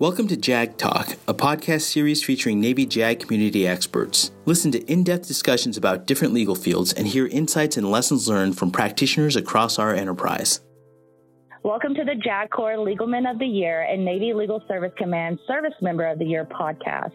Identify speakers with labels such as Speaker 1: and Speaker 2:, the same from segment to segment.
Speaker 1: Welcome to JAG Talk, a podcast series featuring Navy JAG community experts. Listen to in depth discussions about different legal fields and hear insights and lessons learned from practitioners across our enterprise.
Speaker 2: Welcome to the JAG Corps Legalman of the Year and Navy Legal Service Command Service Member of the Year podcast.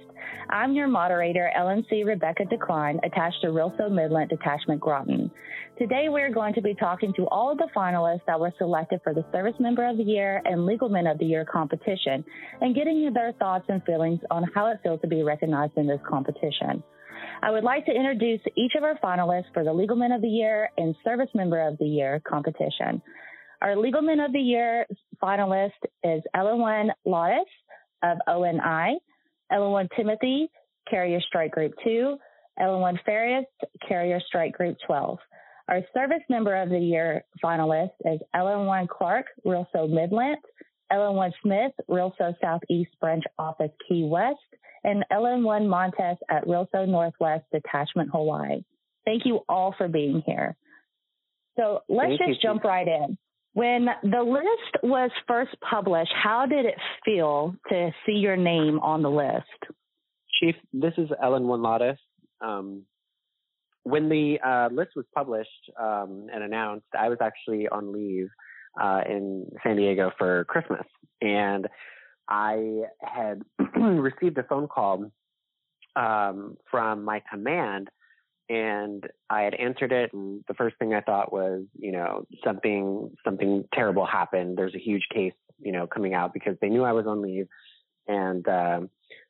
Speaker 2: I'm your moderator, LNC Rebecca Duclayan, attached to Rilso Midland Detachment Groton. Today we're going to be talking to all of the finalists that were selected for the Service Member of the Year and Legalman of the Year competition and getting you their thoughts and feelings on how it feels to be recognized in this competition. I would like to introduce each of our finalists for the Legalman of the Year and Service Member of the Year competition. Our Legalman of the Year finalist is Ellen Lottis of ONI, Ellen Timothy, Carrier Strike Group 2, Ellen Ferris, Carrier Strike Group 12. Our Service Member of the Year finalist is Ellen Clark, Rilso Midland, Ellen Smith, Rilso Southeast Branch Office Key West, and Ellen Montes at Rilso Northwest Detachment Hawaii. Thank you all for being here. So let's Thank just you. jump right in. When the list was first published, how did it feel to see your name on the list?
Speaker 3: Chief, this is Ellen Winlatis. Um, when the uh, list was published um, and announced, I was actually on leave uh, in San Diego for Christmas, and I had received a phone call um, from my command and I had answered it, and the first thing I thought was, you know, something something terrible happened. There's a huge case, you know, coming out because they knew I was on leave, and uh,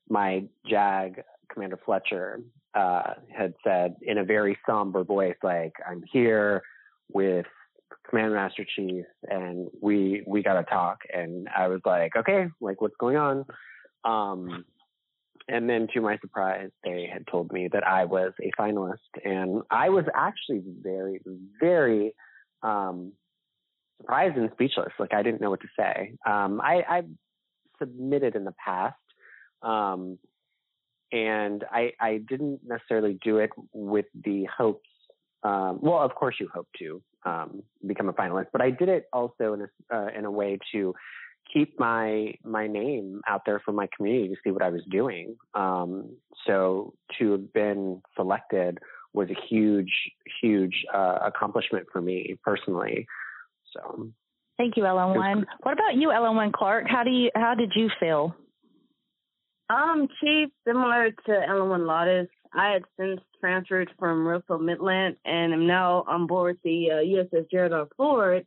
Speaker 3: my JAG Commander Fletcher uh, had said in a very somber voice, like, "I'm here with Command Master Chief, and we we got to talk." And I was like, "Okay, like, what's going on?" Um, and then to my surprise, they had told me that I was a finalist, and I was actually very, very um, surprised and speechless. Like I didn't know what to say. Um, I, I submitted in the past, um, and I, I didn't necessarily do it with the hopes. Um, well, of course, you hope to um, become a finalist, but I did it also in a uh, in a way to keep my my name out there for my community to see what I was doing. Um, so to have been selected was a huge, huge uh, accomplishment for me personally. So,
Speaker 2: thank you, Ellen. One. What about you, Ellen One Clark? How do you how did you feel?
Speaker 4: Um, Chief, similar to Ellen One Lottis, I had since transferred from Rilso Midland and am now on board the uh, USS Gerald R. Ford.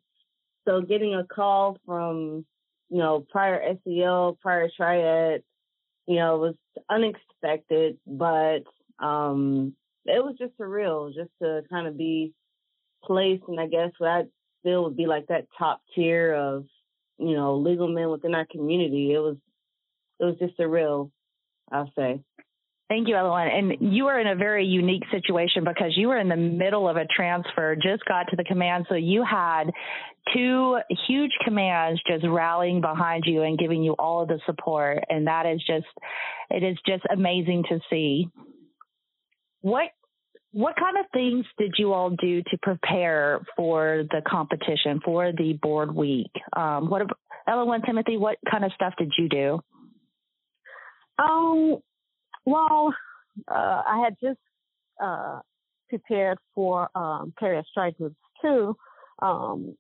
Speaker 4: So getting a call from you know, prior SEL, prior triad, you know, was unexpected, but um it was just surreal just to kind of be placed and I guess what I feel would be like that top tier of, you know, legal men within our community. It was it was just surreal, I'll say.
Speaker 2: Thank you, Evelyn. And you are in a very unique situation because you were in the middle of a transfer, just got to the command. So you had two huge commands just rallying behind you and giving you all of the support. And that is just, it is just amazing to see. What, what kind of things did you all do to prepare for the competition, for the board week? Um, what, Ellen Timothy, what kind of stuff did you do?
Speaker 5: Um, well, uh, I had just uh, prepared for um, Carrier Strike Group 2, um,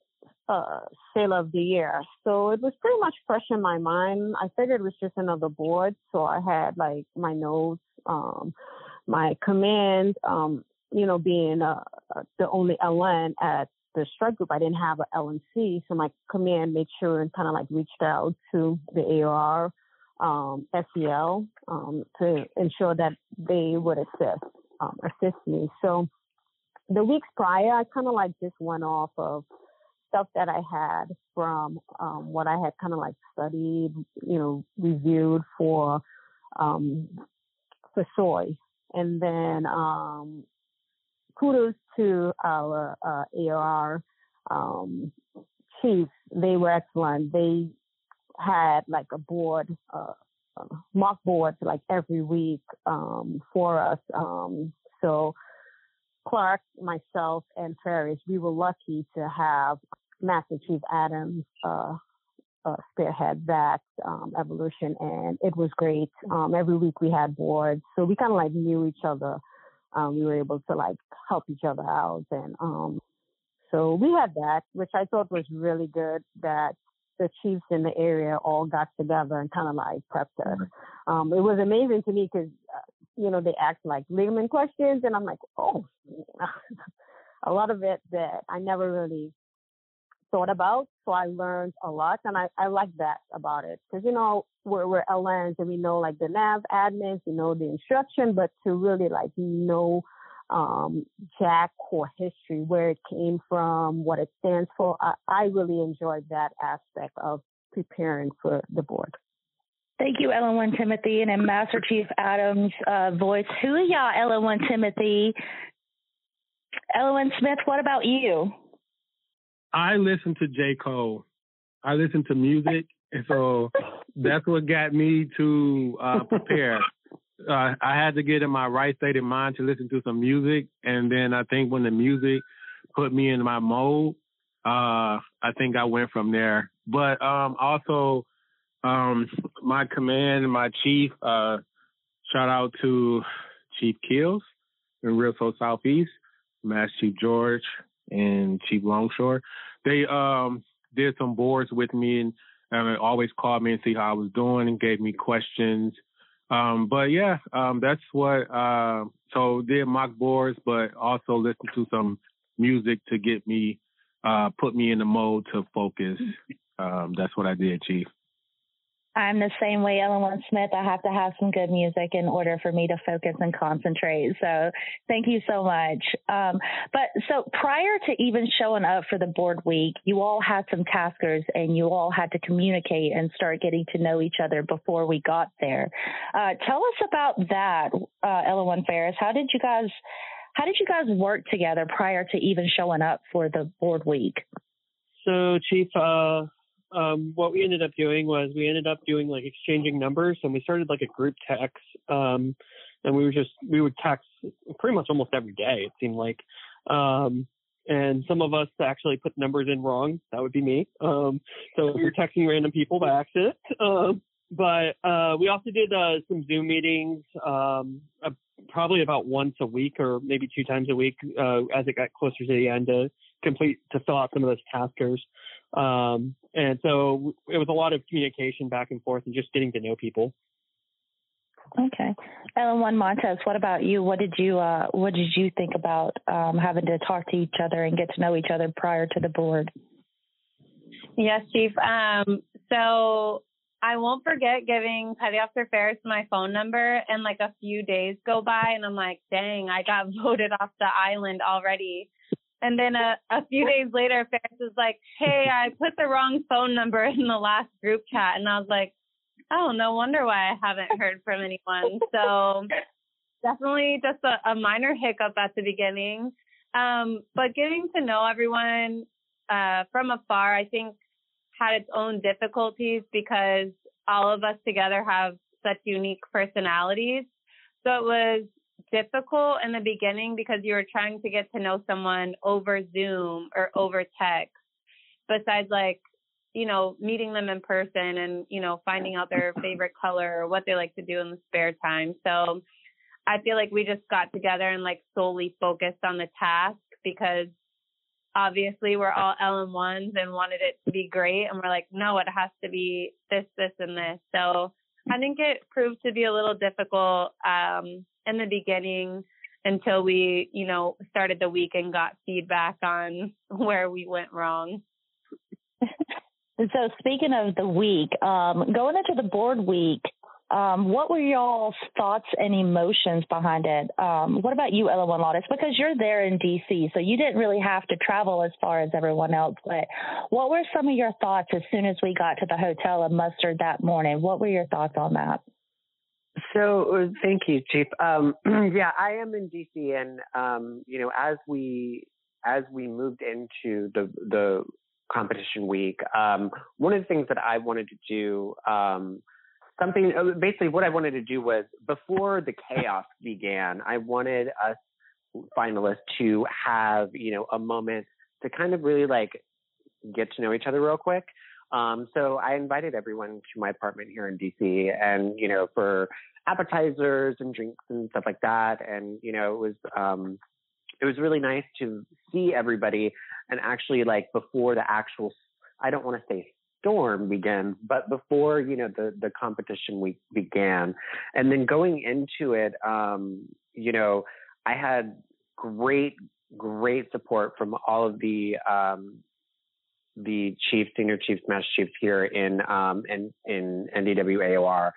Speaker 5: uh, Sailor of the Year. So it was pretty much fresh in my mind. I figured it was just another board. So I had like my notes, um, my command, um, you know, being uh, uh the only LN at the strike group, I didn't have an LNC. So my command made sure and kind of like reached out to the AOR um, SEL um, to ensure that they would assist um, assist me. So the weeks prior, I kind of like just went off of stuff that I had from um, what I had kind of like studied, you know, reviewed for um, for soy, and then um, kudos to our uh, AOR um, chiefs. They were excellent. They had like a board, uh, mock boards like every week um, for us. Um, so Clark, myself, and Ferris, we were lucky to have Master Chief Adams uh, uh, spearhead that um, evolution, and it was great. Um, every week we had boards, so we kind of like knew each other. Um, we were able to like help each other out, and um, so we had that, which I thought was really good. That the chiefs in the area all got together and kind of like prepped us. Um, it was amazing to me because, uh, you know, they asked like Legalman questions, and I'm like, oh, a lot of it that I never really thought about. So I learned a lot, and I, I like that about it because you know we're we're LNs and we know like the nav admins, we know the instruction, but to really like know um, JAG Corps history, where it came from, what it stands for. I, I really enjoyed that aspect of preparing for the board.
Speaker 2: Thank you, Ellen One Timothy, and in Master Chief Adams' uh, voice. Who are y'all, Ellen One Timothy? Ellen Smith, what about you?
Speaker 6: I listen to J. Cole. I listen to music, and so that's what got me to uh, prepare uh, I had to get in my right state of mind to listen to some music, and then I think when the music put me in my mode, uh, I think I went from there. But um, also, um, my command, my chief, uh, shout out to Chief Kills in Rilso Southeast, Master Chief George, and Chief Longshore. They um, did some boards with me and, and always called me and see how I was doing and gave me questions um, but yeah, um, that's what. Uh, so did mock boards, but also listen to some music to get me, uh, put me in the mode to focus. Um, that's what I did, Chief.
Speaker 2: I'm the same way, Ellen One Smith. I have to have some good music in order for me to focus and concentrate. So thank you so much. Um, but so prior to even showing up for the board week, you all had some taskers and you all had to communicate and start getting to know each other before we got there. Uh, tell us about that, uh, Ellen One Ferris. How did you guys, how did you guys work together prior to even showing up for the board week?
Speaker 7: So, Chief, uh, um, what we ended up doing was we ended up doing like exchanging numbers and we started like a group text. Um, and we were just, we would text pretty much almost every day, it seemed like. Um, and some of us actually put numbers in wrong. That would be me. Um, so we were texting random people by accident. Um, but uh, we also did uh, some Zoom meetings, um, uh, probably about once a week or maybe two times a week uh, as it got closer to the end to complete to fill out some of those taskers. Um, and so it was a lot of communication back and forth and just getting to know people.
Speaker 2: Okay, Ellen One Montez, what about you? What did you uh, what did you think about um, having to talk to each other and get to know each other prior to the board?
Speaker 8: Yes, Chief. Um, so I won't forget giving Petty Officer Ferris my phone number, and like a few days go by, and I'm like, dang, I got voted off the island already. And then a, a few days later, Ferris was like, Hey, I put the wrong phone number in the last group chat. And I was like, Oh, no wonder why I haven't heard from anyone. So definitely just a, a minor hiccup at the beginning. Um, but getting to know everyone uh, from afar, I think had its own difficulties because all of us together have such unique personalities. So it was difficult in the beginning because you were trying to get to know someone over Zoom or over text, besides like, you know, meeting them in person and, you know, finding out their favorite color or what they like to do in the spare time. So I feel like we just got together and like solely focused on the task because obviously we're all LM ones and wanted it to be great. And we're like, no, it has to be this, this, and this. So I think it proved to be a little difficult um, in the beginning until we, you know, started the week and got feedback on where we went wrong.
Speaker 2: so speaking of the week, um, going into the board week, um, what were y'all's thoughts and emotions behind it? Um, what about you, Ella One Lotus? Because you're there in DC, so you didn't really have to travel as far as everyone else. But what were some of your thoughts as soon as we got to the hotel and mustered that morning? What were your thoughts on that?
Speaker 3: So uh, thank you, Chief. Um, yeah, I am in DC, and um, you know, as we as we moved into the the competition week, um, one of the things that I wanted to do, um, something uh, basically what I wanted to do was before the chaos began, I wanted us finalists to have you know a moment to kind of really like get to know each other real quick. Um, so I invited everyone to my apartment here in DC, and you know, for appetizers and drinks and stuff like that. And you know, it was um, it was really nice to see everybody and actually like before the actual I don't want to say storm begins, but before you know the the competition week began, and then going into it, um, you know, I had great great support from all of the um, the chief, senior chiefs, master chiefs here in um, in in NDW AOR,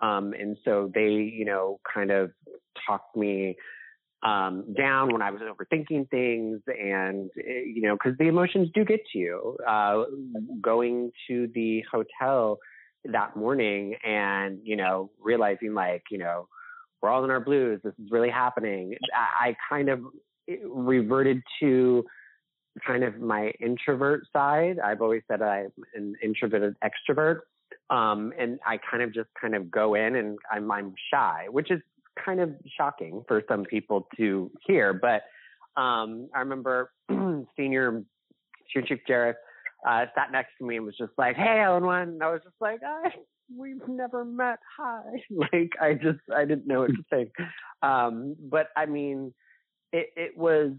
Speaker 3: um, and so they you know kind of talked me um, down when I was overthinking things, and eh, you know, because the emotions do get to you. Uh, going to the hotel that morning, and you know, realizing like, you know, we're all in our blues. This is really happening. I, I kind of eh, reverted to kind of my introvert side. I've always said I'm an introverted extrovert. Um, and I kind of just kind of go in and I'm, I'm shy, which is kind of shocking for some people to hear. But um, I remember senior senior chief Jarrett uh, sat next to me and was just like, "Hey, Ellen, one." And I was just like, "I we've never met. Hi." like I just I didn't know what to think. Um, but I mean, it it was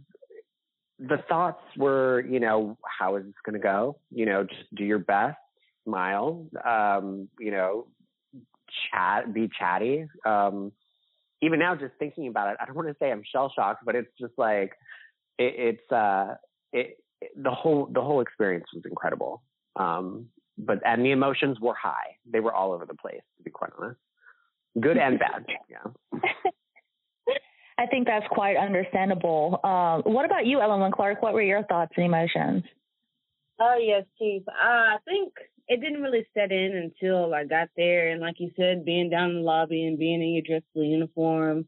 Speaker 3: the thoughts were, you know, how is this going to go? You know, just do your best, smile, um, you know, chat, be chatty. Um, even now, just thinking about it, I don't want to say I'm shell shocked, but it's just like it, it's uh, it, it, the whole the whole experience was incredible. Um, but and the emotions were high; they were all over the place. To be quite honest, good and bad. Yeah.
Speaker 2: I think that's quite understandable. Uh, what about you, Ellen Clark? What were your thoughts and emotions?
Speaker 4: Oh yes, Chief. Uh, I think it didn't really set in until I got there. And like you said, being down in the lobby and being in your dress blue uniform,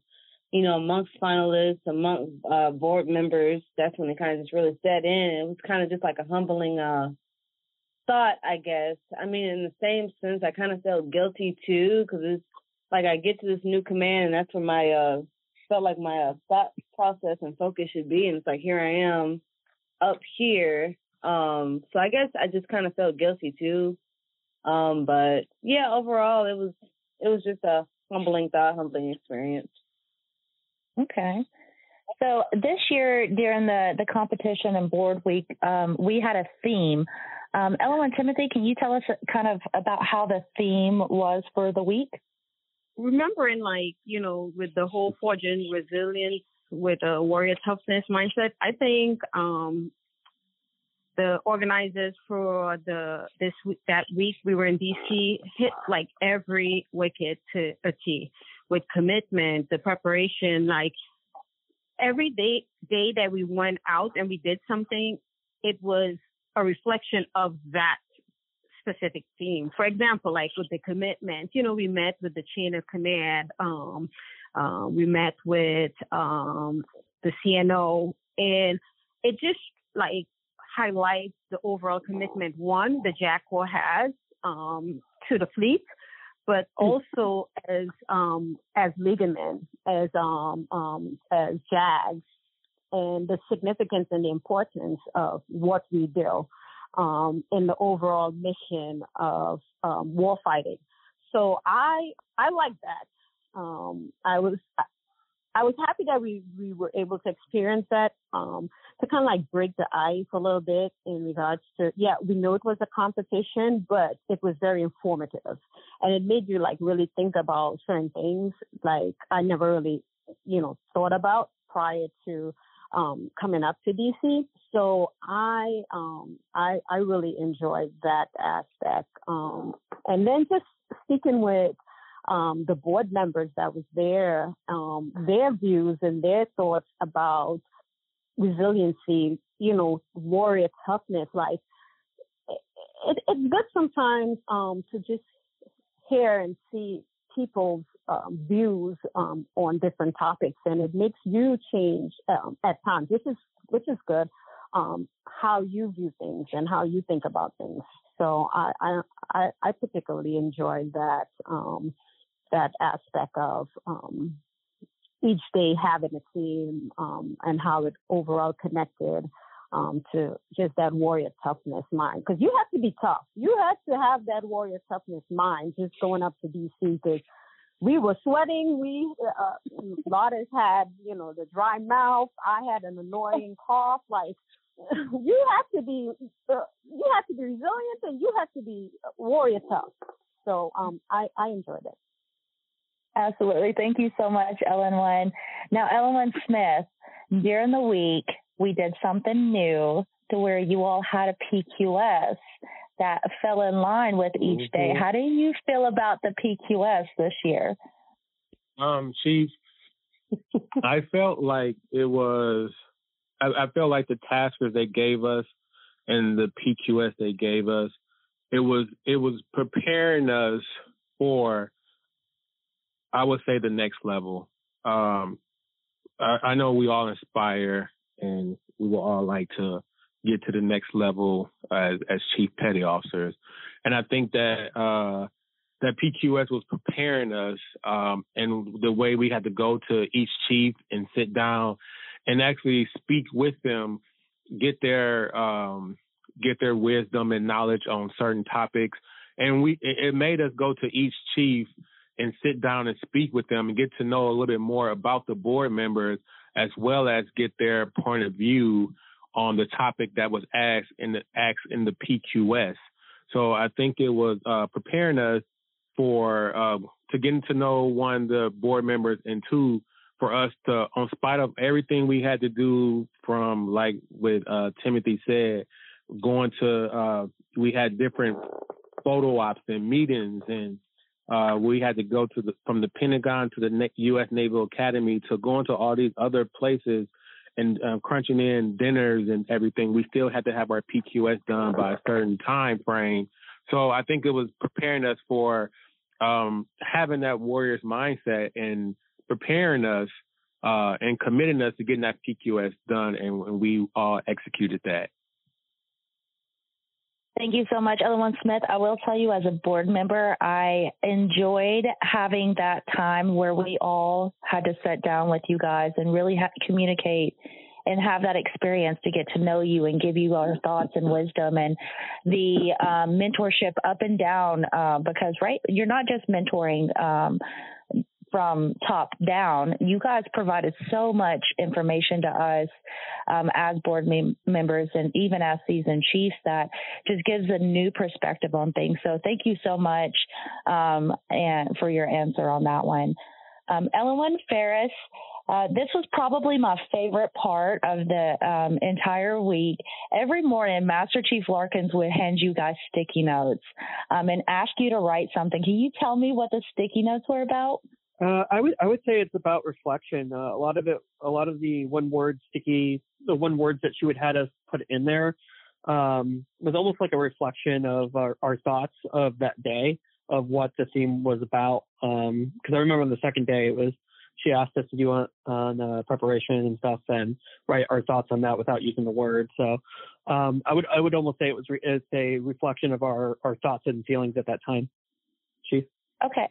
Speaker 4: you know, amongst finalists, among uh, board members, that's when it kind of just really set in. It was kind of just like a humbling uh, thought, I guess. I mean, in the same sense, I kind of felt guilty too, because it's like I get to this new command, and that's where my uh, felt like my uh, thought process and focus should be. And it's like here I am up here um, so I guess I just kind of felt guilty too. Um, but yeah, overall it was it was just a humbling thought, humbling experience.
Speaker 2: Okay. So this year during the the competition and board week, um, we had a theme. Um, Ellen and Timothy, can you tell us kind of about how the theme was for the week?
Speaker 5: Remembering, like you know, with the whole forging resilience with a warrior toughness mindset, I think um, the organizers for the this week, that week we were in DC hit like every wicket to a T with commitment, the preparation, like every day day that we went out and we did something, it was a reflection of that specific theme. For example, like with the commitment, you know, we met with the chain of command, um, uh, we met with um, the CNO, and it just like highlights the overall commitment one the Corps has um, to the fleet, but hmm. also as um, as Legalmen, as um, um, as JAGs, and the significance and the importance of what we do um, in the overall mission of um, warfighting. So I I like that. Um, I was I was happy that we, we were able to experience that um, to kind of like break the ice a little bit in regards to, yeah, we know it was a competition, but it was very informative. And it made you like really think about certain things like I never really, you know, thought about prior to um, coming up to DC. So I, um, I, I really enjoyed that aspect. Um, and then just speaking with um, the board members that was there, um, their views and their thoughts about resiliency, you know, warrior toughness. Like, it, it's good sometimes um, to just hear and see people's um, views um, on different topics, and it makes you change um, at times, which is which is good. Um, how you view things and how you think about things. So I I I, particularly enjoyed that. Um, that aspect of um, each day having a theme and how it overall connected um, to just that warrior toughness mind. Because you have to be tough. You have to have that warrior toughness mind just going up to DC because we were sweating. We, uh, Lourdes had, you know, the dry mouth. I had an annoying cough. Like, you have to be, uh, you have to be resilient and you have to be warrior tough. So, um, I, I enjoyed it.
Speaker 2: Absolutely. Thank you so much, Ellen One. Now, Ellen One Smith, during the week, we did something new to where you all had a PQS that fell in line with each day. Mm-hmm. How do you feel about the PQS this year?
Speaker 6: Um, Chief, I felt like it was, I, I felt like the taskers they gave us and the PQS they gave us, it was, it was preparing us for, I would say the next level. Um, I, I know we all inspire and we will all like to get to the next level as, as chief petty officers. And I think that uh, that PQS was preparing us, um, and the way we had to go to each chief and sit down and actually speak with them, get their um, get their wisdom and knowledge on certain topics. And we it made us go to each chief and sit down and speak with them and get to know a little bit more about the board members as well as get their point of view on the topic that was asked in the asked in the PQS. So I think it was uh, preparing us for uh, to getting to know one the board members and two for us to, on spite of everything we had to do from like what uh, Timothy said, going to uh, we had different photo ops and meetings and uh, we had to go to the from the Pentagon to the U.S. Naval Academy to go into all these other places and um, crunching in dinners and everything. We still had to have our PQS done by a certain time frame. So I think it was preparing us for um, having that warrior's mindset and preparing us uh, and committing us to getting that PQS done, and, and we all executed that.
Speaker 2: Thank you so much, Ellen Smith. I will tell you, as a board member, I enjoyed having that time where we all had to sit down with you guys and really communicate and have that experience to get to know you and give you our thoughts and wisdom and the um, mentorship up and down uh, because right you're not just mentoring um, from top down, you guys provided so much information to us um, as board mem- members and even as seasoned chiefs that just gives a new perspective on things. So thank you so much um, and for your answer on that one. Um, Ellen Ferris, uh, this was probably my favorite part of the um, entire week. Every morning, Master Chief Larkins would hand you guys sticky notes um, and ask you to write something. Can you tell me what the sticky notes were about?
Speaker 7: Uh, I would I would say it's about reflection. Uh, a lot of it, a lot of the one word sticky, the one words that she would had us put in there, um, was almost like a reflection of our, our thoughts of that day, of what the theme was about. Because um, I remember on the second day it was she asked us to do on, on uh, preparation and stuff and write our thoughts on that without using the word. So um, I would I would almost say it was re- it's a reflection of our our thoughts and feelings at that time. Chief.
Speaker 2: Okay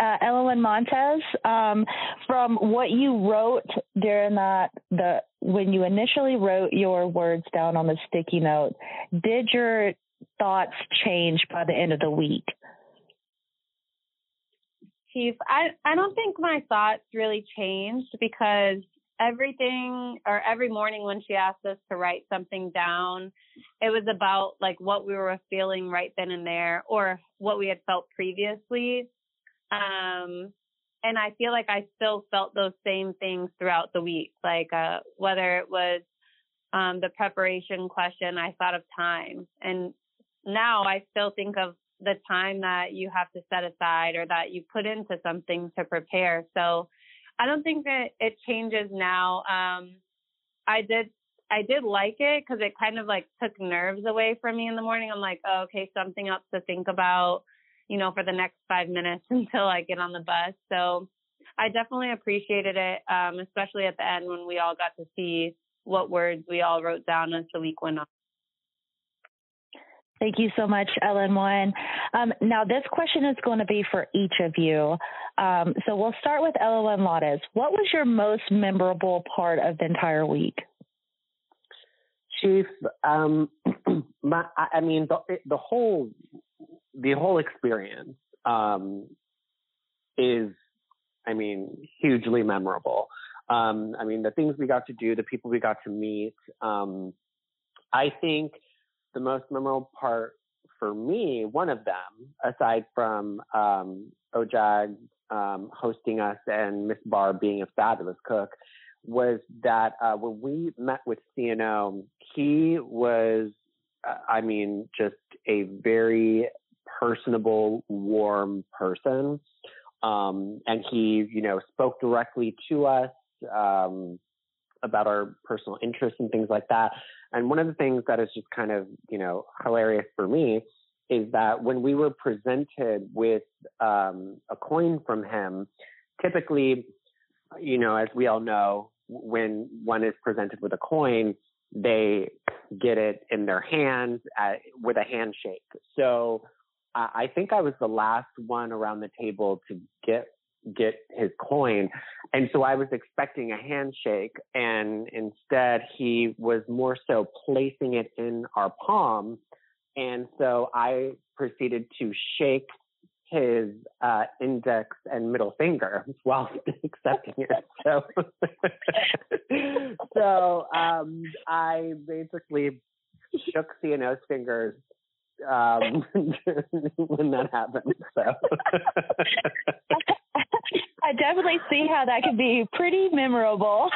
Speaker 2: uh, Montez, um, from what you wrote during that, the when you initially wrote your words down on the sticky note, did your thoughts change by the end of the week?
Speaker 8: Chief, I I don't think my thoughts really changed because everything or every morning when she asked us to write something down, it was about like what we were feeling right then and there or what we had felt previously. Um, and I feel like I still felt those same things throughout the week, like uh, whether it was um, the preparation question, I thought of time. And now I still think of the time that you have to set aside or that you put into something to prepare. So I don't think that it changes now. Um, I did I did like it because it kind of like took nerves away from me in the morning. I'm like, oh, okay, something else to think about you know, for the next five minutes until I get on the bus. So I definitely appreciated it, um, especially at the end when we all got to see what words we all wrote down as the week went on.
Speaker 2: Thank you so much, Ellen One. Um, now, this question is going to be for each of you. Um, so we'll start with Ellen Lourdes. What was your most memorable part of the entire week?
Speaker 3: Chief, um, my, I mean, the, the whole, the whole experience um, is, I mean, hugely memorable. Um, I mean, the things we got to do, the people we got to meet. Um, I think the most memorable part for me, one of them, aside from um, OJAG um, hosting us and Miss Barr being a fabulous cook, was that uh, when we met with CNO, he was, uh, I mean, just a very personable, warm person. Um, and he, you know, spoke directly to us um, about our personal interests and things like that. And one of the things that is just kind of, you know, hilarious for me is that when we were presented with um, a coin from him, typically, you know, as we all know, when one is presented with a coin, they get it in their hands at, with a handshake. So I think I was the last one around the table to get get his coin. And so I was expecting a handshake and instead he was more so placing it in our palm. And so I proceeded to shake his uh, index and middle finger while accepting it. So, so um, I basically shook CNO's fingers um, when that happens. So.
Speaker 2: I definitely see how that could be pretty memorable.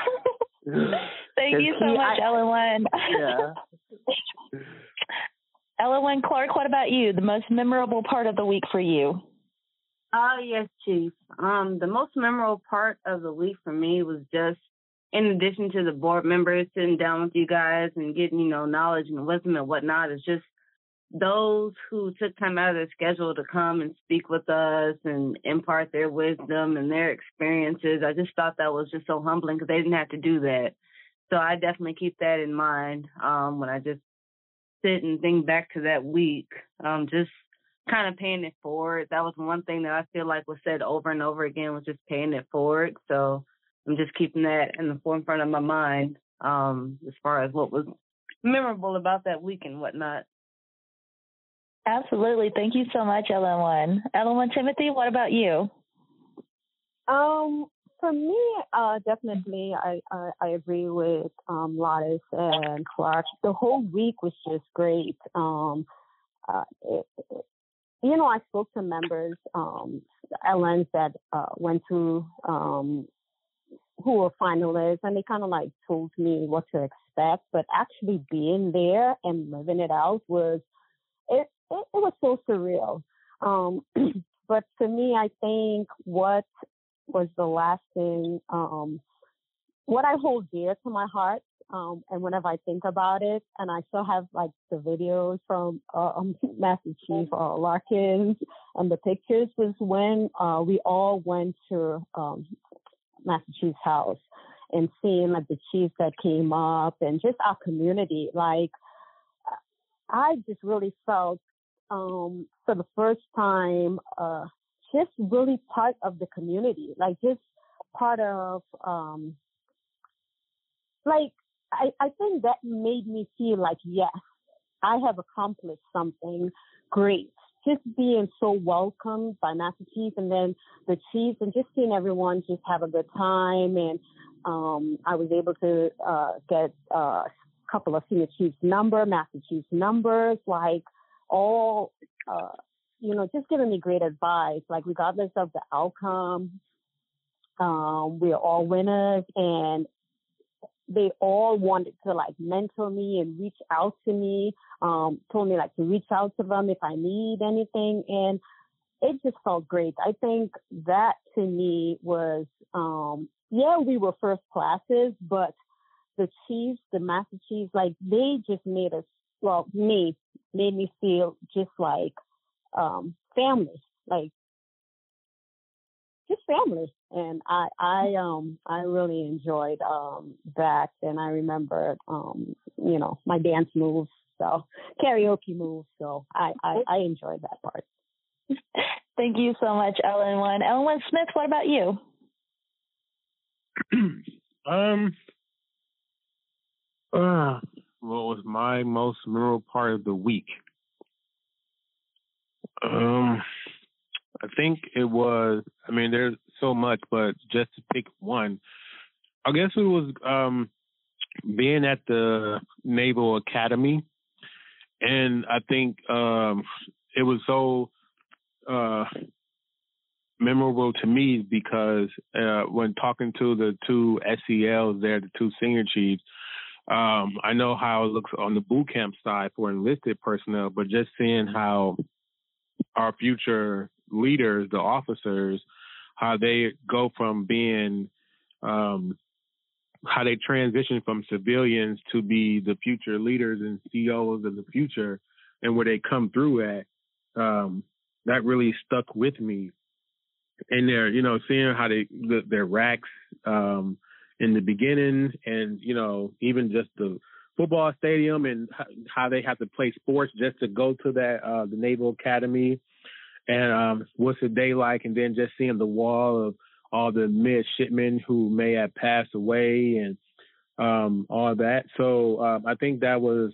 Speaker 2: Thank you so much, I, Ellen. Yeah. Ellen Clark, what about you? The most memorable part of the week for you?
Speaker 4: Oh yes, Chief. Um, the most memorable part of the week for me was just in addition to the board members sitting down with you guys and getting, you know, knowledge and wisdom and whatnot, is just those who took time out of their schedule to come and speak with us and impart their wisdom and their experiences. I just thought that was just so humbling because they didn't have to do that. So I definitely keep that in mind um, when I just sit and think back to that week. Um, just kind of paying it forward. That was one thing that I feel like was said over and over again was just paying it forward. So I'm just keeping that in the forefront of my mind um, as far as what was memorable about that week and whatnot.
Speaker 2: Absolutely. Thank you so much, Ellen One. Ellen One Timothy, what about you?
Speaker 5: Um, for me, uh, definitely, I, I, I agree with um, Lotus and Clark. The whole week was just great. Um, uh, it, you know, I spoke to members, um, Ellen that uh, went to um, who were finalists, and they kind of like told me what to expect. But actually being there and living it out was it it, it was so surreal. Um, but to me, I think what was the lasting, um, what I hold dear to my heart, um, and whenever I think about it, and I still have like the videos from uh, um, Master Chief uh, Larkins and the pictures was when uh, we all went to um, Master Chief's house and seeing like the chiefs that came up and just our community. Like I just really felt um, for the first time, uh, just really part of the community, like just part of, um, like, I, I think that made me feel like, yes, I have accomplished something great. Just being so welcomed by Master Chief and then the chiefs and just seeing everyone just have a good time. And, um, I was able to, uh, get, uh, a couple of senior chiefs number, Master Chief's numbers, like, all, uh, you know, just giving me great advice. Like regardless of the outcome, um, we're all winners, and they all wanted to like mentor me and reach out to me. Um, told me like to reach out to them if I need anything, and it just felt great. I think that to me was, um, yeah, we were first classes, but the Chiefs, the Master Chiefs, like they just made us well, me made me feel just like um, family, like just family. And I, I, um, I really enjoyed um, that, and I remembered, um, you know, my dance moves, so karaoke moves. So I, I, I enjoyed that part.
Speaker 2: Thank you so much, Ellen One. Ellen One Smith, what about you?
Speaker 6: um, uh, what was my most memorable part of the week? Um, I think it was. I mean, there's so much, but just to pick one, I guess it was um, being at the Naval Academy, and I think um, it was so uh, memorable to me because uh, when talking to the two SELs there, the two senior chiefs, um, I know how it looks on the boot camp side for enlisted personnel, but just seeing how our future leaders, the officers, how they go from being um, how they transition from civilians to be the future leaders and CEOs of the future and where they come through at, um, that really stuck with me. And they're, you know, seeing how they, the, their racks, um, in the beginning and, you know, even just the football stadium and how they have to play sports just to go to that, uh, the Naval Academy and, um, what's the day like? And then just seeing the wall of, all the midshipmen who may have passed away and um, all that. So um, I think that was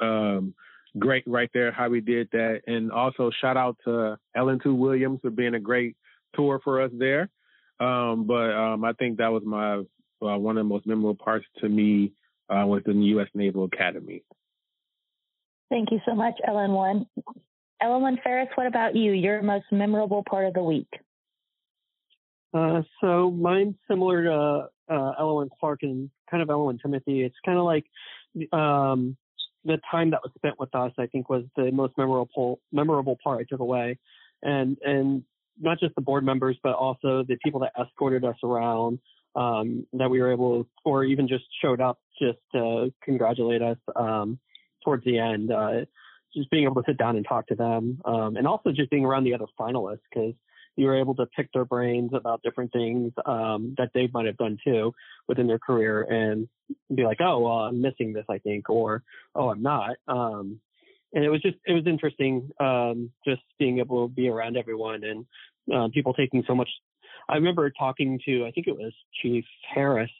Speaker 6: um, great right there how we did that. And also shout out to Ellen Two Williams for being a great tour for us there. Um, but um, I think that was my uh, one of the most memorable parts to me uh, within the U.S. Naval Academy.
Speaker 2: Thank you so much, Ellen One. Ellen One Ferris, what about you? Your most memorable part of the week?
Speaker 7: Uh, so mine's similar to uh, Ellen Clark and kind of Ellen Timothy. It's kind of like um, the time that was spent with us. I think was the most memorable memorable part I took away, and and not just the board members, but also the people that escorted us around. Um, that we were able, or even just showed up just to congratulate us um, towards the end. Uh, just being able to sit down and talk to them, um, and also just being around the other finalists because you were able to pick their brains about different things um, that they might have done too within their career and be like, oh, well, I'm missing this, I think, or oh, I'm not. And it was just, it was interesting um, just being able to be around everyone and uh, people taking so much. I remember talking to, I think it was Chief Harris,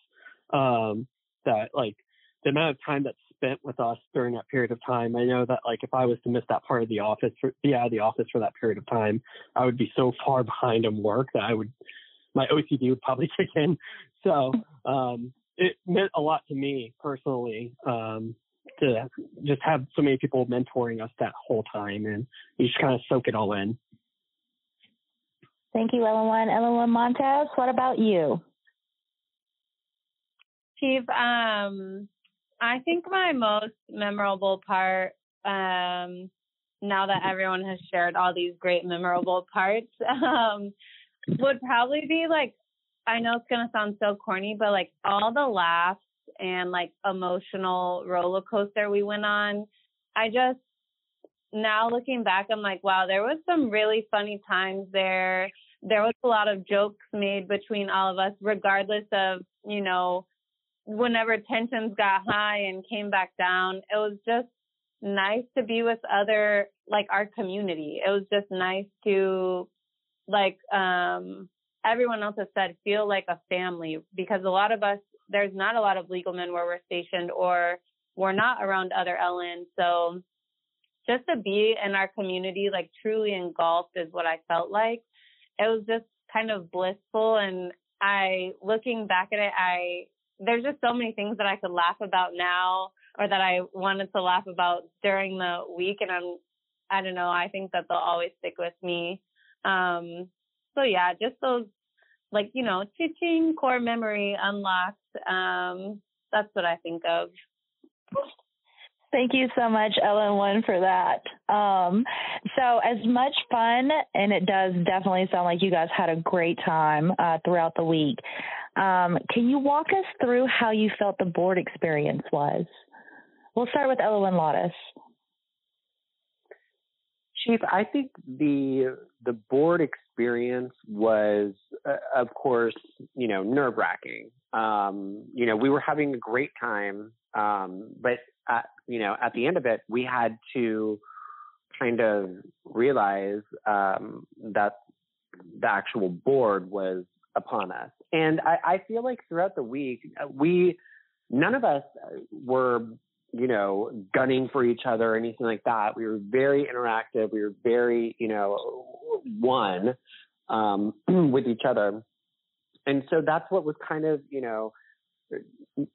Speaker 7: um, that like the amount of time that's spent with us during that period of time. I know that like if I was to miss that part of the office, for, be out of the office for that period of time, I would be so far behind on work that I would, my OCD would probably kick in. So um, it meant a lot to me personally um, to just have so many people mentoring us that whole time, and you just kind of soak it all in.
Speaker 2: Thank you, Ellen One. Ellen One Montez, what about you?
Speaker 8: Chief, um, I think my most memorable part, um, now that everyone has shared all these great memorable parts, um, would probably be like, I know it's gonna sound so corny, but like all the laughs and like emotional roller coaster we went on. I just now looking back, I'm like, wow, there was some really funny times there. There was a lot of jokes made between all of us, regardless of, you know, whenever tensions got high and came back down, it was just nice to be with other, like our community. It was just nice to, like, um, everyone else has said, feel like a family because a lot of us, there's not a lot of legal men where we're stationed or we're not around other Ellen. So just to be in our community, like truly engulfed is what I felt like. It was just kind of blissful. And I, looking back at it, I there's just so many things that I could laugh about now or that I wanted to laugh about during the week. And I'm, I don't know, I think that they'll always stick with me. Um, so yeah, just those like, you know, teaching core memory unlocked. Um, that's what I think of.
Speaker 2: Thank you so much, Ellen One, for that. Um, so, as much fun, and it does definitely sound like you guys had a great time uh, throughout the week. Um, can you walk us through how you felt the board experience was? We'll start with Ellen Lottis.
Speaker 3: Chief, I think the the board experience was, uh, of course, you know, nerve wracking. Um, you know, we were having a great time, um, but at, you know, at the end of it, we had to kind of realize um, that the actual board was upon us. And I, I feel like throughout the week, we none of us were you know, gunning for each other or anything like that. We were very interactive. We were very, you know, one um, with each other. And so that's what was kind of, you know,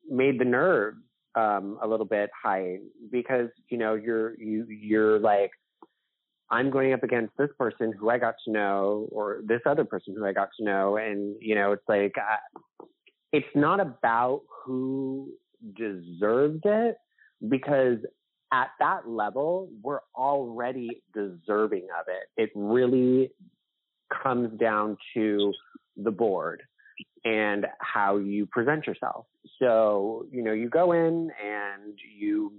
Speaker 3: made the nerves um, a little bit high because, you know, you're, you, you're like, I'm going up against this person who I got to know or this other person who I got to know. And, you know, it's like, I, it's not about who deserved it because at that level, we're already deserving of it. It really comes down to the board and how you present yourself. So, you know, you go in and you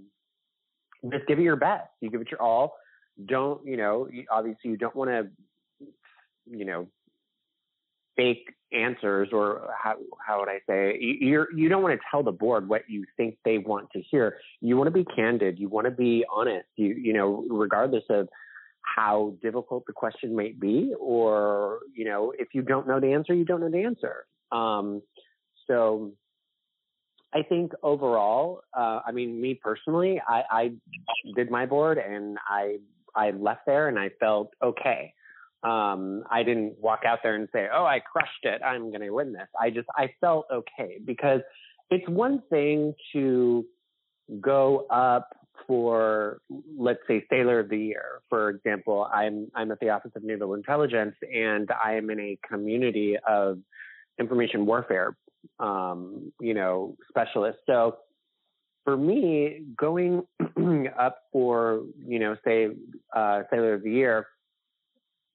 Speaker 3: just give it your best. You give it your all. Don't, you know, obviously you don't want to, you know, fake answers or how how would I say you're you don't want to tell the board what you think they want to hear. You want to be candid. You want to be honest. You you know regardless of how difficult the question might be, or you know if you don't know the answer, you don't know the answer. Um, so I think overall, uh, I mean, me personally, I, I did my board and I I left there and I felt okay um, I didn't walk out there and say, "Oh, I crushed it. I'm going to win this." I just I felt okay because it's one thing to go up for let's say sailor of the year for example i'm i'm at the office of naval intelligence and i am in a community of information warfare um, you know specialists so for me going up for you know say uh, sailor of the year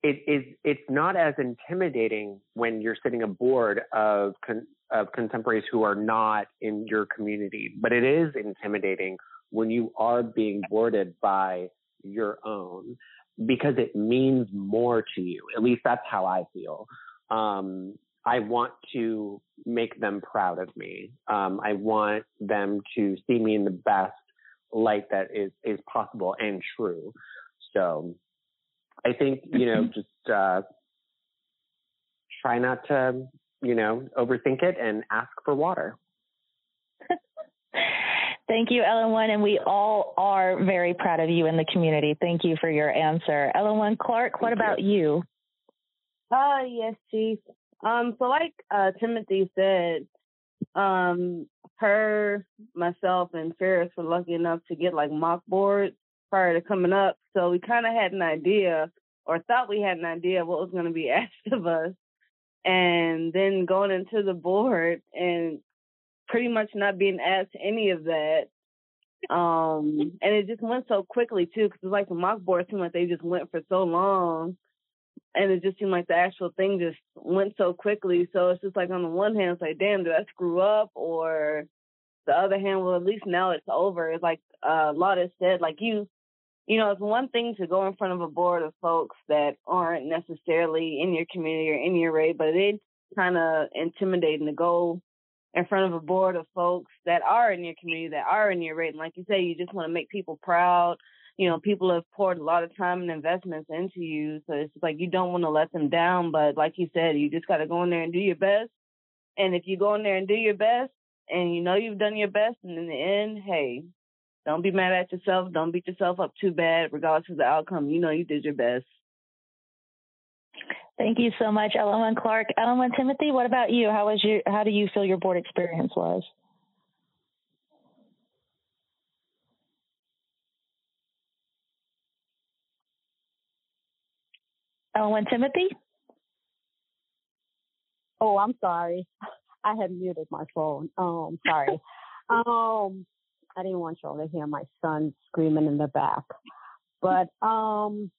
Speaker 3: it is it's not as intimidating when you're sitting aboard of con, of contemporaries who are not in your community, but it is intimidating when you are being boarded by your own because it means more to you. At least that's how I feel. Um, I want to make them proud of me. Um, I want them to see me in the best light that is is possible and true. So I think, you know, just uh, try not to, you know, overthink it and ask for water.
Speaker 2: Thank you, LN1, and we all are very proud of you in the community. Thank you for your answer. LN1 Clark, what Thank about you?
Speaker 4: Uh yes, Chief. Um, so like uh, Timothy said, um, her, myself, and Ferris were lucky enough to get like mock boards prior to coming up. So we kind of had an idea or thought we had an idea what was going to be asked of us. And then going into the board and pretty much not being asked any of that. Um, and it just went so quickly too, because it's like the mock board seemed like they just went for so long. And it just seemed like the actual thing just went so quickly. So it's just like on the one hand, it's like, damn, did I screw up? Or the other hand, well, at least now it's over. It's like uh, Lotta said, like you you know, it's one thing to go in front of a board of folks that aren't necessarily in your community or in your rate, but it's kind of intimidating to go in front of a board of folks that are in your community, that are in your rate. And like you say, you just want to make people proud. You know, people have poured a lot of time and investments into you. So it's like you don't want to let them down. But like you said, you just got to go in there and do your best. And if you go in there and do your best and you know you've done your best, and in the end, hey, don't be mad at yourself. Don't beat yourself up too bad, regardless of the outcome. You know you did your best.
Speaker 2: Thank you so much, LN Clark. LN Timothy, what about you? How was your how do you feel your board experience was? LN Timothy?
Speaker 5: Oh, I'm sorry. I had muted my phone. Um, sorry. um, I didn't want y'all to hear my son screaming in the back. But um,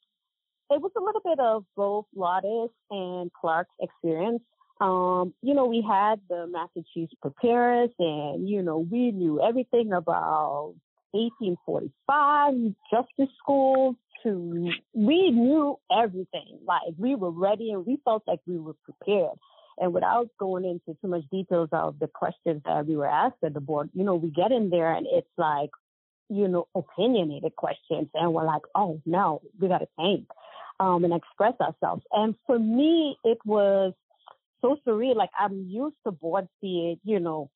Speaker 5: it was a little bit of both Lotta's and Clark's experience. Um, you know, we had the mac and preparers, and you know, we knew everything about 1845 justice school to we knew everything. Like we were ready, and we felt like we were prepared. And without going into too much details of the questions that we were asked at the board, you know, we get in there and it's like, you know, opinionated questions. And we're like, oh no, we got to think um, and express ourselves. And for me, it was so surreal. Like I'm used to board seeing, you know,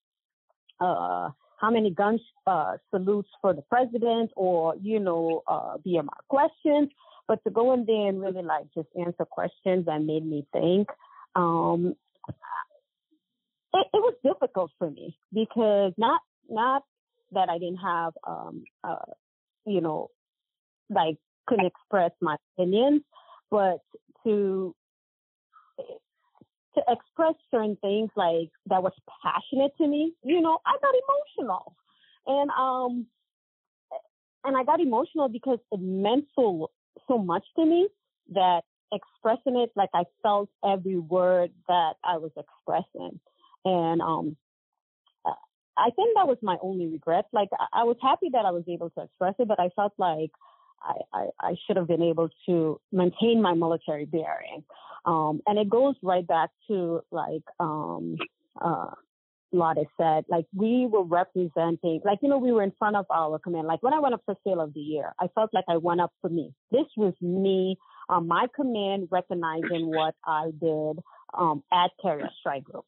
Speaker 5: uh, how many gun uh, salutes for the president or, you know, uh, BMR questions. But to go in there and really like just answer questions that made me think, um, it, it was difficult for me because not, not that I didn't have, um, uh, you know, like couldn't express my opinions, but to to express certain things like that was passionate to me, you know, I got emotional. And um and I got emotional because it meant so so much to me that expressing it like I felt every word that I was expressing. And um I think that was my only regret. Like I, was happy that I was able to express it, but I felt like I, I, I should have been able to maintain my military bearing. Um, and it goes right back to like, um, uh, Lotte said, like we were representing, like, you know, we were in front of our command. Like when I went up for sale of the year, I felt like I went up for me. This was me, um, my command recognizing what I did, um, at Carrier Strike Group.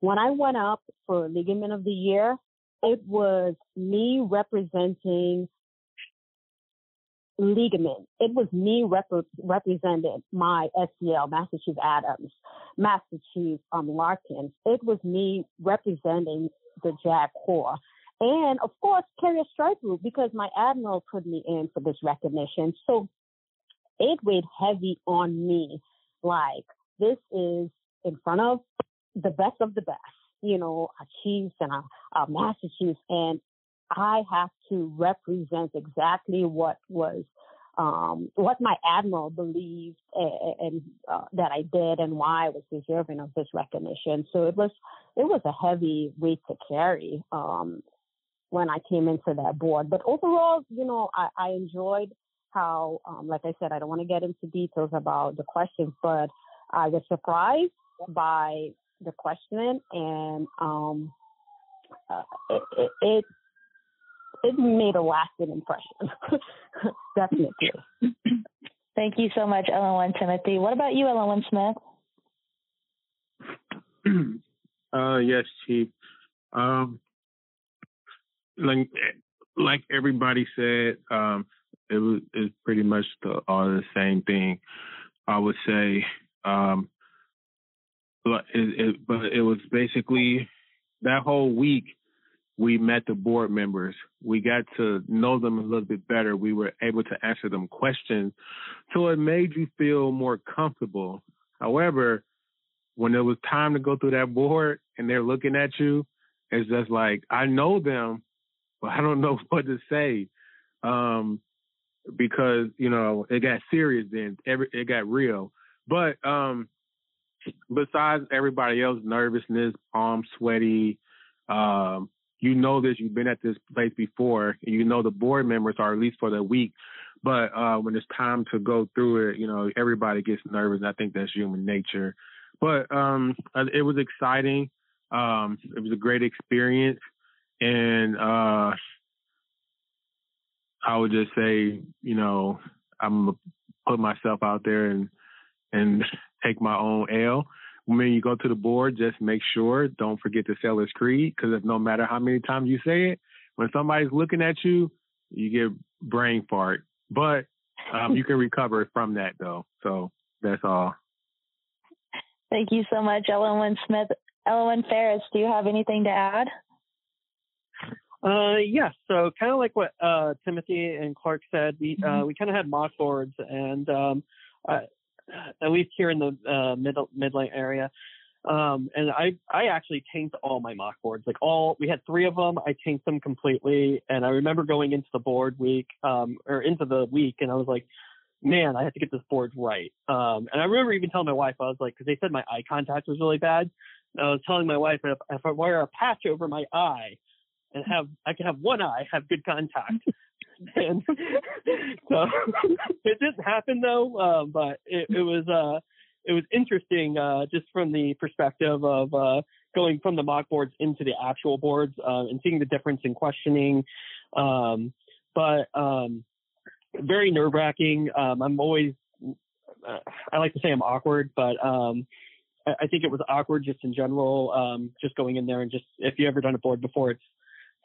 Speaker 5: When I went up for Legalman of the Year, it was me representing Legalmen. It was me rep- my SEL, Master Chief Adams, Master Chief um, Larkin. It was me representing the JAG Corps. And of course, Carrier Strike Group, because my admiral put me in for this recognition. So it weighed heavy on me. Like, this is in front of the best of the best, you know, our chiefs and our, our master. And I have to represent exactly what was um, what my admiral believed and, and uh, that I did and why I was deserving of this recognition. So it was it was a heavy weight to carry um, when I came into that board. But overall, you know, I, I enjoyed how, um, like I said, I don't want to get into details about the questions, but I was surprised by the questioning and um, uh, it, it, it it made a lasting impression. Definitely.
Speaker 2: Thank you so much, LN1 Timothy. What about you, LN1
Speaker 6: Smith? uh, yes, Chief. Um, like like everybody said, um, it was it's pretty much the, all the same thing. I would say, um, but it, it, but it was basically that whole week we met the board members. We got to know them a little bit better. We were able to answer them questions. So it made you feel more comfortable. However, when it was time to go through that board and they're looking at you, it's just like, I know them, but I don't know what to say. Um, because, you know, it got serious then. Every, it got real. But um, besides everybody else, nervousness, palms sweaty, um, you know this, you've been at this place before, and you know the board members are at least for the week. But uh, when it's time to go through it, you know, everybody gets nervous. And I think that's human nature. But um, uh, it was exciting. Um, it was a great experience. And uh, I would just say, you know, I'm to put myself out there and, and take my own L when you go to the board, just make sure, don't forget to sailor's creed, because if no matter how many times you say it, when somebody's looking at you, you get brain fart. But um, you can recover from that, though. So that's all.
Speaker 2: Thank you so much, LN Smith. LN Ferris, do you have anything to add?
Speaker 7: Uh, yes. So kind of like what uh, Timothy and Clark said, we uh, mm-hmm. we kind of had mock boards, and um, at least here in the uh, mid Midlant area. Um, and I I actually tanked all my mock boards. Like all we had three of them. I tanked them completely. And I remember going into the board week um, or into the week, and I was like, man, I have to get this board right. Um, and I remember even telling my wife, I was like, because they said my eye contact was really bad. I was telling my wife if, if I wear a patch over my eye and have I can have one eye have good contact. and so it didn't happen though. Uh, but it, it was uh, it was interesting uh, just from the perspective of uh, going from the mock boards into the actual boards uh, and seeing the difference in questioning. Um, but um, very nerve wracking. Um, I'm always uh, I like to say I'm awkward, but um, I, think it was awkward just in general. Um, just going in there and just if you ever done a board before, it's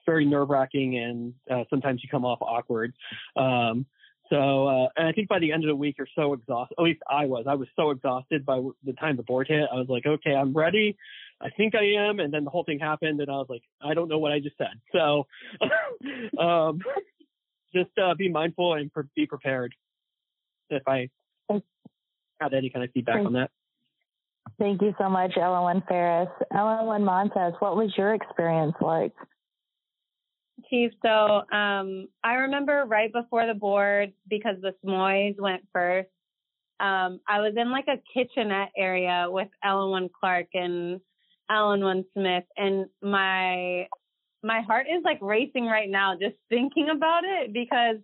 Speaker 7: very nerve wracking, and uh, sometimes you come off awkward. Um, so, uh, and I think by the end of the week, you're so exhausted. At least I was. I was so exhausted by the time the board hit. I was like, okay, I'm ready. I think I am. And then the whole thing happened, and I was like, I don't know what I just said. So, um, just uh, be mindful and pre- be prepared. If I had any kind of feedback
Speaker 2: Thank-
Speaker 7: on that.
Speaker 2: Thank you so much, LN Ferris. LN Montez, what was your experience like?
Speaker 8: Chief, so um, I remember right before the board, because the SMOYs went first, um, I was in like a kitchenette area with LN1 Clark and LN1 Smith, and my my heart is like racing right now just thinking about it because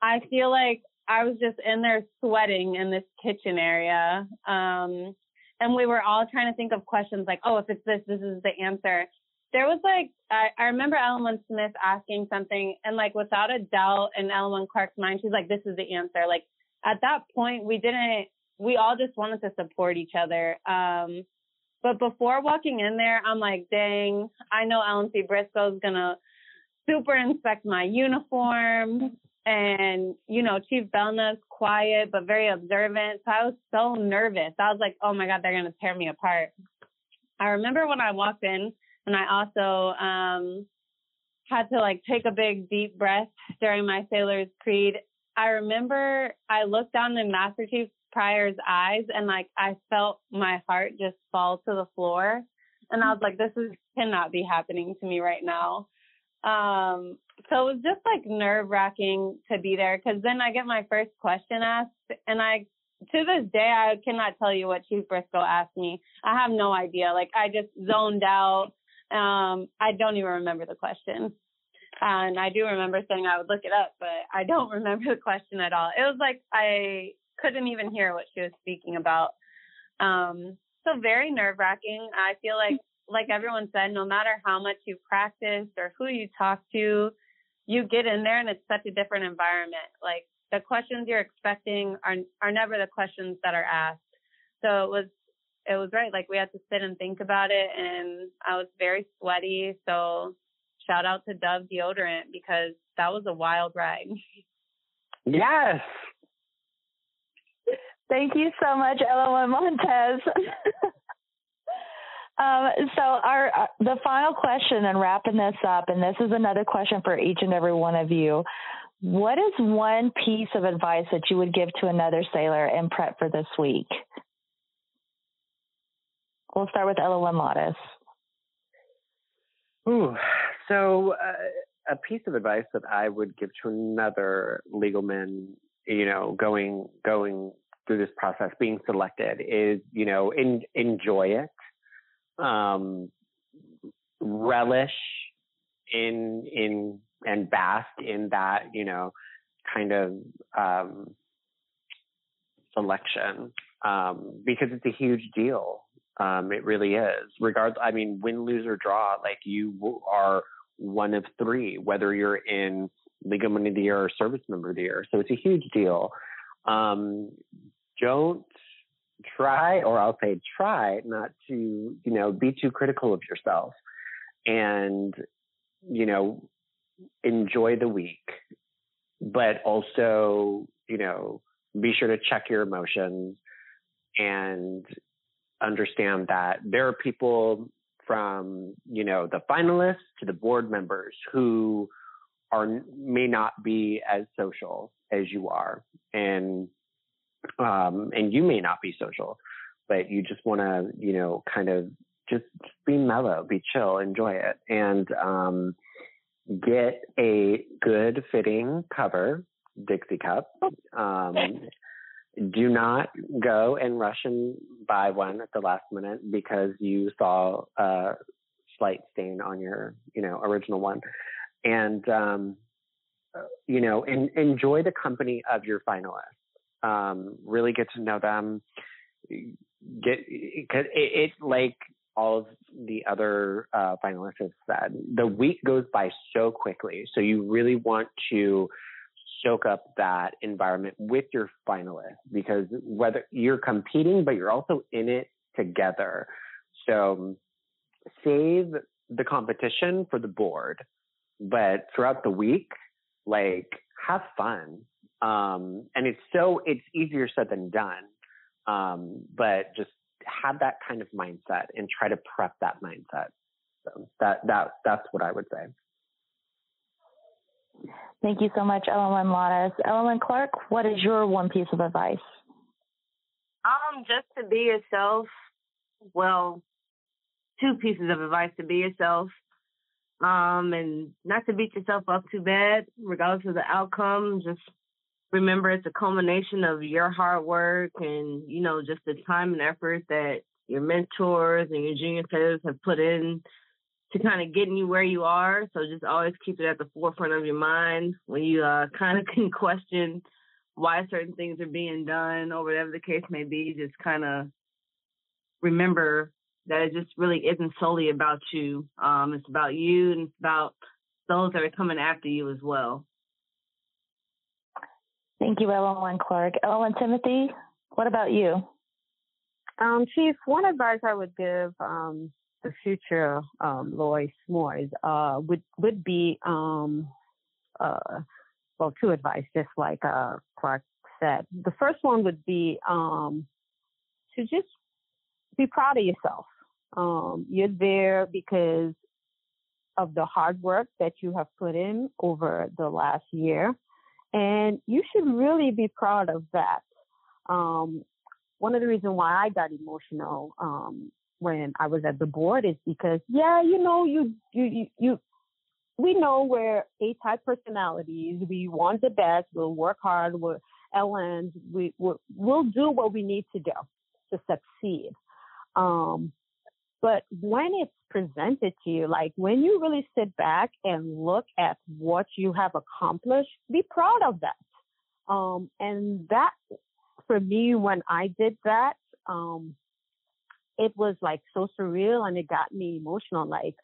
Speaker 8: I feel like I was just in there sweating in this kitchen area. Um, and we were all trying to think of questions like, oh, if it's this, this is the answer. There was like, I, I remember LN Smith asking something, and like without a doubt in LN Clark's mind, she's like, this is the answer. Like at that point, we didn't, we all just wanted to support each other. Um, but before walking in there, I'm like, dang, I know LNC Briscoe's gonna super inspect my uniform. And, you know, Chief Belknap's quiet, but very observant. So I was so nervous. I was like, oh my God, they're to tear me apart. I remember when I walked in and I also, um, had to like take a big deep breath during my sailor's creed. I remember I looked down in Master Chief Pryor's eyes and like I felt my heart just fall to the floor. And I was like, this is cannot be happening to me right now. Um, so it was just like nerve wracking to be there because then I get my first question asked and I, to this day, I cannot tell you what Chief Briscoe asked me. I have no idea. Like I just zoned out. Um, I don't even remember the question. And I do remember saying I would look it up, but I don't remember the question at all. It was like I couldn't even hear what she was speaking about. Um, so very nerve wracking. I feel like, like everyone said, no matter how much you practice or who you talk to, you get in there and it's such a different environment. Like the questions you're expecting are are never the questions that are asked. So it was it was right. Like we had to sit and think about it and I was very sweaty. So shout out to Dove deodorant because that was a wild ride.
Speaker 3: Yes.
Speaker 2: Thank you so much, LN Montez. um, so our uh, the final question and wrapping this up, and this is another question for each and every one of you. What is one piece of advice that you would give to another sailor in prep for this week? We'll start with Ella Lotus.
Speaker 3: Ooh, so uh, a piece of advice that I would give to another Legalman, you know, going going through this process, being selected, is you know, in, enjoy it, um, relish in in and bask in that, you know, kind of um, selection um, because it's a huge deal. Um, it really is. Regardless, I mean, win, lose, or draw, like you are one of three, whether you're in Legalman of the Year or Service Member of the Year. So it's a huge deal. Um, don't try, or I'll say try, not to, you know, be too critical of yourself and, you know, enjoy the week, but also, you know, be sure to check your emotions and understand that there are people from, you know, the finalists to the board members who are may not be as social as you are. And um and you may not be social but you just want to you know kind of just be mellow be chill enjoy it. And um get a good fitting cover dixie cup um do not go and rush and buy one at the last minute because you saw a slight stain on your, you know, original one. And, um, you know, en- enjoy the company of your finalists. Um, really get to know them. Get, cause it, it like all of the other uh, finalists have said, the week goes by so quickly. So you really want to soak up that environment with your finalists because whether you're competing, but you're also in it together. So save the competition for the board. but throughout the week, like have fun. Um, and it's so it's easier said than done. Um, but just have that kind of mindset and try to prep that mindset. So that that that's what I would say.
Speaker 2: Thank you so much, LN Lottis. LN Clark, what is your one piece of advice?
Speaker 4: Um, just to be yourself. Well, two pieces of advice to be yourself. Um, and not to beat yourself up too bad, regardless of the outcome. Just remember it's a culmination of your hard work and, you know, just the time and effort that your mentors and your junior players have put in to kind of getting you where you are. So just always keep it at the forefront of your mind when you uh, kind of can question why certain things are being done or whatever the case may be. Just kind of remember that it just really isn't solely about you. Um, it's about you and it's about those that are coming after you as well.
Speaker 2: Thank you, LN Clark. LN Timothy, what about you?
Speaker 5: Um, Chief, one advice I would give um, the future um, Lois S'mores uh, would would be um, uh, well, two advice, just like uh, Clark said. The first one would be um, to just be proud of yourself. Um, you're there because of the hard work that you have put in over the last year, and you should really be proud of that. Um, one of the reasons why I got emotional um, when I was at the board is because, yeah, you know, you you you, you we know we're A-type personalities. We want the best. We'll work hard. We're LNs. We we'll, we'll do what we need to do to succeed. Um, but when it's presented to you, like when you really sit back and look at what you have accomplished, be proud of that. Um, and that, for me, when I did that, um, it was like so surreal and it got me emotional. Like,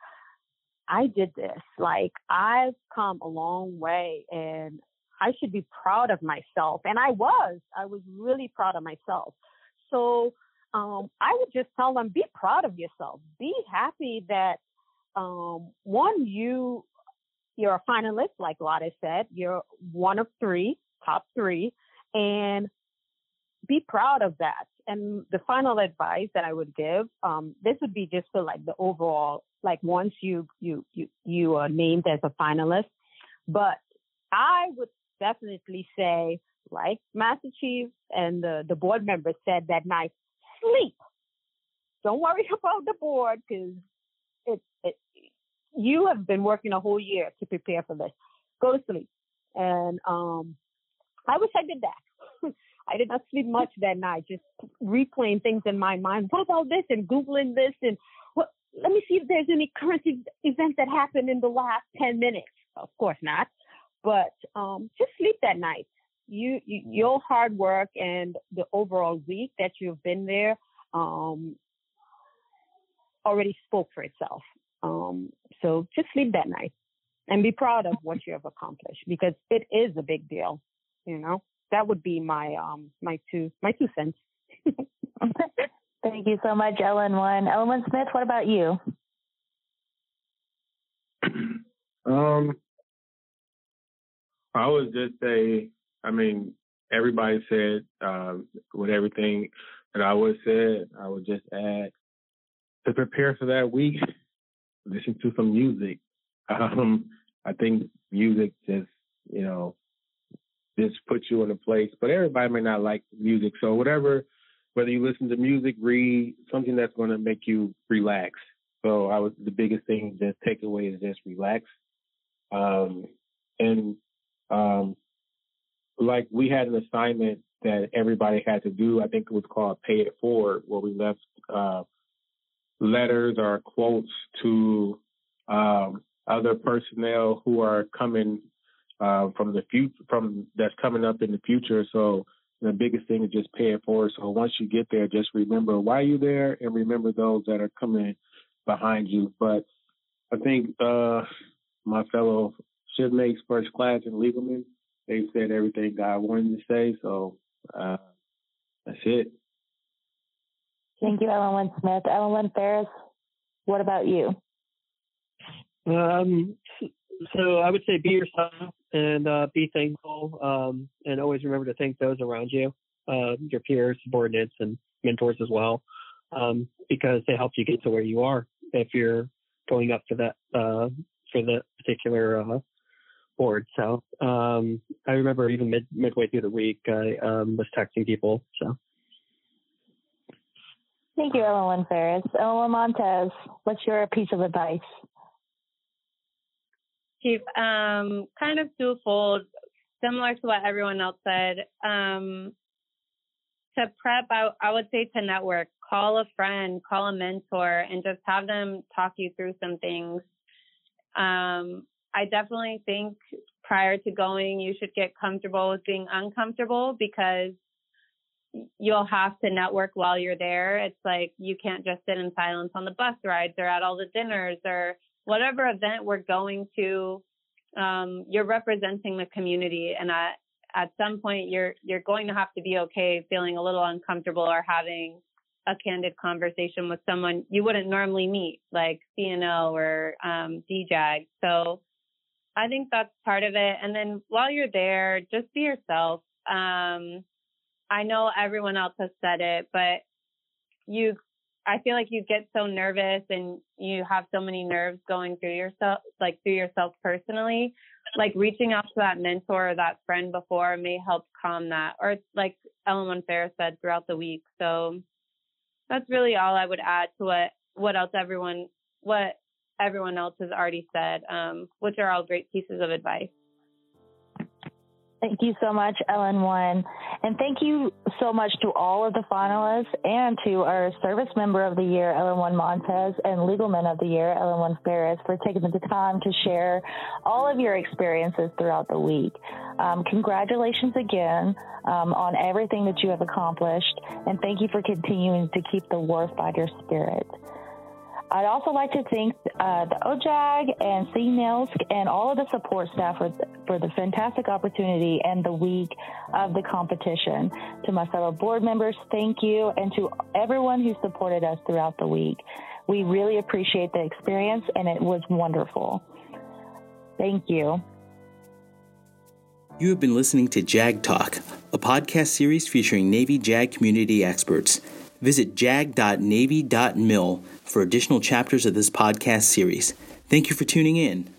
Speaker 5: I did this. Like, I've come a long way and I should be proud of myself. And I was, I was really proud of myself. So, um, I would just tell them, be proud of yourself. Be happy that, um, one, you, you're a finalist, like Lotta said. You're one of three, top three, and be proud of that. And the final advice that I would give, um, this would be just for like the overall, like once you you you you are named as a finalist, but I would definitely say, like Master Chief and the the board members said that night, sleep. Don't worry about the board because it, it, you have been working a whole year to prepare for this. Go to sleep. And um, I wish I did that. I did not sleep much that night, just replaying things in my mind. What about this? And Googling this. And what, let me see if there's any current events that happened in the last 10 minutes. Of course not. But um, just sleep that night you, you your hard work and the overall week that you've been there um, already spoke for itself. Um, so just sleep that night and be proud of what you have accomplished because it is a big deal. You know, that would be my um my two my two cents.
Speaker 2: Thank you so much, Ellen. One, Ellen Smith. What about you?
Speaker 6: Um, I would just say I mean, everybody said uh, with everything that I would said, I would just add to prepare for that week, listen to some music. Um, I think music just, you know, just puts you in a place, but everybody may not like music. So whatever, whether you listen to music, read something that's going to make you relax. So I was the biggest thing, the takeaway is just relax. Um, and um, like we had an assignment that everybody had to do. I think it was called Pay It Forward, where we left uh, letters or quotes to um, other personnel who are coming uh, from the future, from that's coming up in the future. So the biggest thing is just pay it forward. So once you get there, just remember why you're there and remember those that are coming behind you. But I think uh, my fellow shipmates, first class and legalmen, they said everything God wanted to say. So uh, that's it.
Speaker 2: Thank you, Ellen Lynn Smith. Ellen Lynn Ferris, what about you?
Speaker 7: Um, so I would say be yourself and uh, be thankful, um, and always remember to thank those around you, uh, your peers, subordinates, and mentors as well, um, because they helped you get to where you are. If you're going up for that uh, for the particular uh, board, so um, I remember even mid midway through the week, I um, was texting people. So.
Speaker 2: Thank you, LN Ferris. LN Montez, what's your piece of advice?
Speaker 8: Um, kind of twofold, similar to what everyone else said. Um, to prep, I, I would say to network, call a friend, call a mentor, and just have them talk you through some things. Um, I definitely think prior to going, you should get comfortable with being uncomfortable because you'll have to network while you're there. It's like you can't just sit in silence on the bus rides or at all the dinners or whatever event we're going to. Um, you're representing the community, and at at some point you're you're going to have to be okay feeling a little uncomfortable or having a candid conversation with someone you wouldn't normally meet, like CNO or um, DJAG. So I think that's part of it. And then while you're there, just be yourself. Um, I know everyone else has said it, but you, I feel like you get so nervous and you have so many nerves going through yourself, like through yourself personally. Like reaching out to that mentor or that friend before may help calm that. Or like LN Ferris said throughout the week. So that's really all I would add to what what else everyone what everyone else has already said, um, which are all great pieces of advice.
Speaker 2: Thank you so much, LN1. And thank you so much to all of the finalists and to our Service Member of the Year, LN1 Montez, and Legal Legalman of the Year, LN1 Ferris, for taking the time to share all of your experiences throughout the week. Um, congratulations again um, on everything that you have accomplished, and thank you for continuing to keep the warfighter spirit. I'd also like to thank uh, the OJAG and CNLSC and all of the support staff for, for the fantastic opportunity and the week of the competition. To my fellow board members, thank you, and to everyone who supported us throughout the week. We really appreciate the experience, and it was wonderful. Thank you.
Speaker 1: You have been listening to JAG Talk, a podcast series featuring Navy JAG community experts. Visit jag.navy.mil for additional chapters of this podcast series. Thank you for tuning in.